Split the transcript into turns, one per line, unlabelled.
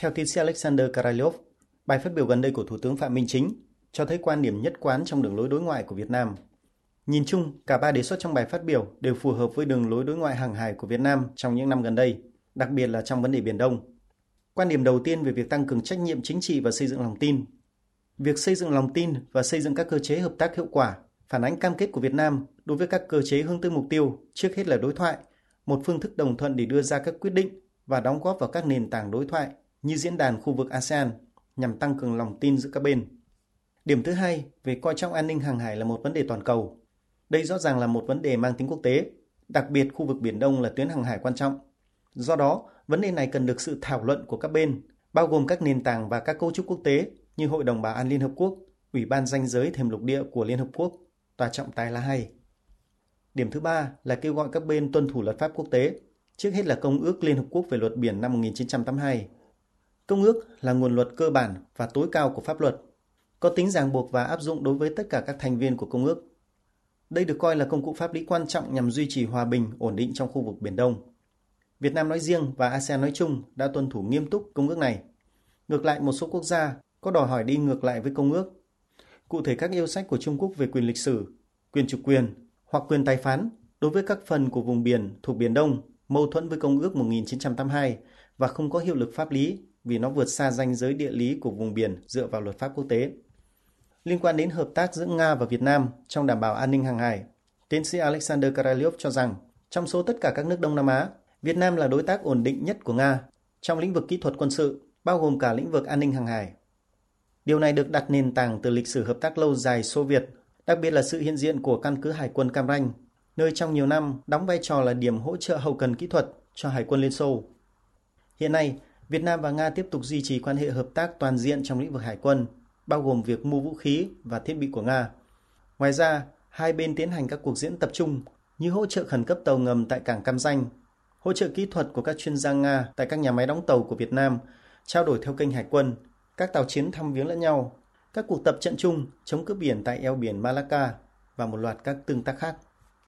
Theo tiến sĩ Alexander Karalyov, bài phát biểu gần đây của Thủ tướng Phạm Minh Chính cho thấy quan điểm nhất quán trong đường lối đối ngoại của Việt Nam. Nhìn chung, cả ba đề xuất trong bài phát biểu đều phù hợp với đường lối đối ngoại hàng hải của Việt Nam trong những năm gần đây, đặc biệt là trong vấn đề Biển Đông. Quan điểm đầu tiên về việc tăng cường trách nhiệm chính trị và xây dựng lòng tin. Việc xây dựng lòng tin và xây dựng các cơ chế hợp tác hiệu quả phản ánh cam kết của Việt Nam đối với các cơ chế hướng tới mục tiêu, trước hết là đối thoại, một phương thức đồng thuận để đưa ra các quyết định và đóng góp vào các nền tảng đối thoại như diễn đàn khu vực ASEAN nhằm tăng cường lòng tin giữa các bên. Điểm thứ hai về coi trọng an ninh hàng hải là một vấn đề toàn cầu. Đây rõ ràng là một vấn đề mang tính quốc tế, đặc biệt khu vực Biển Đông là tuyến hàng hải quan trọng. Do đó, vấn đề này cần được sự thảo luận của các bên, bao gồm các nền tảng và các cấu trúc quốc tế như Hội đồng Bảo an Liên Hợp Quốc, Ủy ban danh giới thềm lục địa của Liên Hợp Quốc, Tòa trọng tài là hay. Điểm thứ ba là kêu gọi các bên tuân thủ luật pháp quốc tế, trước hết là Công ước Liên Hợp Quốc về luật biển năm 1982. Công ước là nguồn luật cơ bản và tối cao của pháp luật, có tính ràng buộc và áp dụng đối với tất cả các thành viên của Công ước. Đây được coi là công cụ pháp lý quan trọng nhằm duy trì hòa bình, ổn định trong khu vực Biển Đông. Việt Nam nói riêng và ASEAN nói chung đã tuân thủ nghiêm túc công ước này. Ngược lại, một số quốc gia có đòi hỏi đi ngược lại với công ước. Cụ thể các yêu sách của Trung Quốc về quyền lịch sử, quyền chủ quyền hoặc quyền tài phán đối với các phần của vùng biển thuộc Biển Đông mâu thuẫn với Công ước 1982 và không có hiệu lực pháp lý vì nó vượt xa ranh giới địa lý của vùng biển dựa vào luật pháp quốc tế. Liên quan đến hợp tác giữa Nga và Việt Nam trong đảm bảo an ninh hàng hải, tiến sĩ Alexander Karaliov cho rằng trong số tất cả các nước Đông Nam Á, Việt Nam là đối tác ổn định nhất của Nga trong lĩnh vực kỹ thuật quân sự, bao gồm cả lĩnh vực an ninh hàng hải. Điều này được đặt nền tảng từ lịch sử hợp tác lâu dài Xô Việt, đặc biệt là sự hiện diện của căn cứ Hải quân Cam Ranh, nơi trong nhiều năm đóng vai trò là điểm hỗ trợ hậu cần kỹ thuật cho Hải quân Liên Xô. Hiện nay, Việt Nam và Nga tiếp tục duy trì quan hệ hợp tác toàn diện trong lĩnh vực hải quân, bao gồm việc mua vũ khí và thiết bị của Nga. Ngoài ra, hai bên tiến hành các cuộc diễn tập chung như hỗ trợ khẩn cấp tàu ngầm tại cảng Cam Ranh, hỗ trợ kỹ thuật của các chuyên gia Nga tại các nhà máy đóng tàu của Việt Nam, trao đổi theo kênh hải quân, các tàu chiến thăm viếng lẫn nhau, các cuộc tập trận chung chống cướp biển tại eo biển Malacca và một loạt các tương tác khác.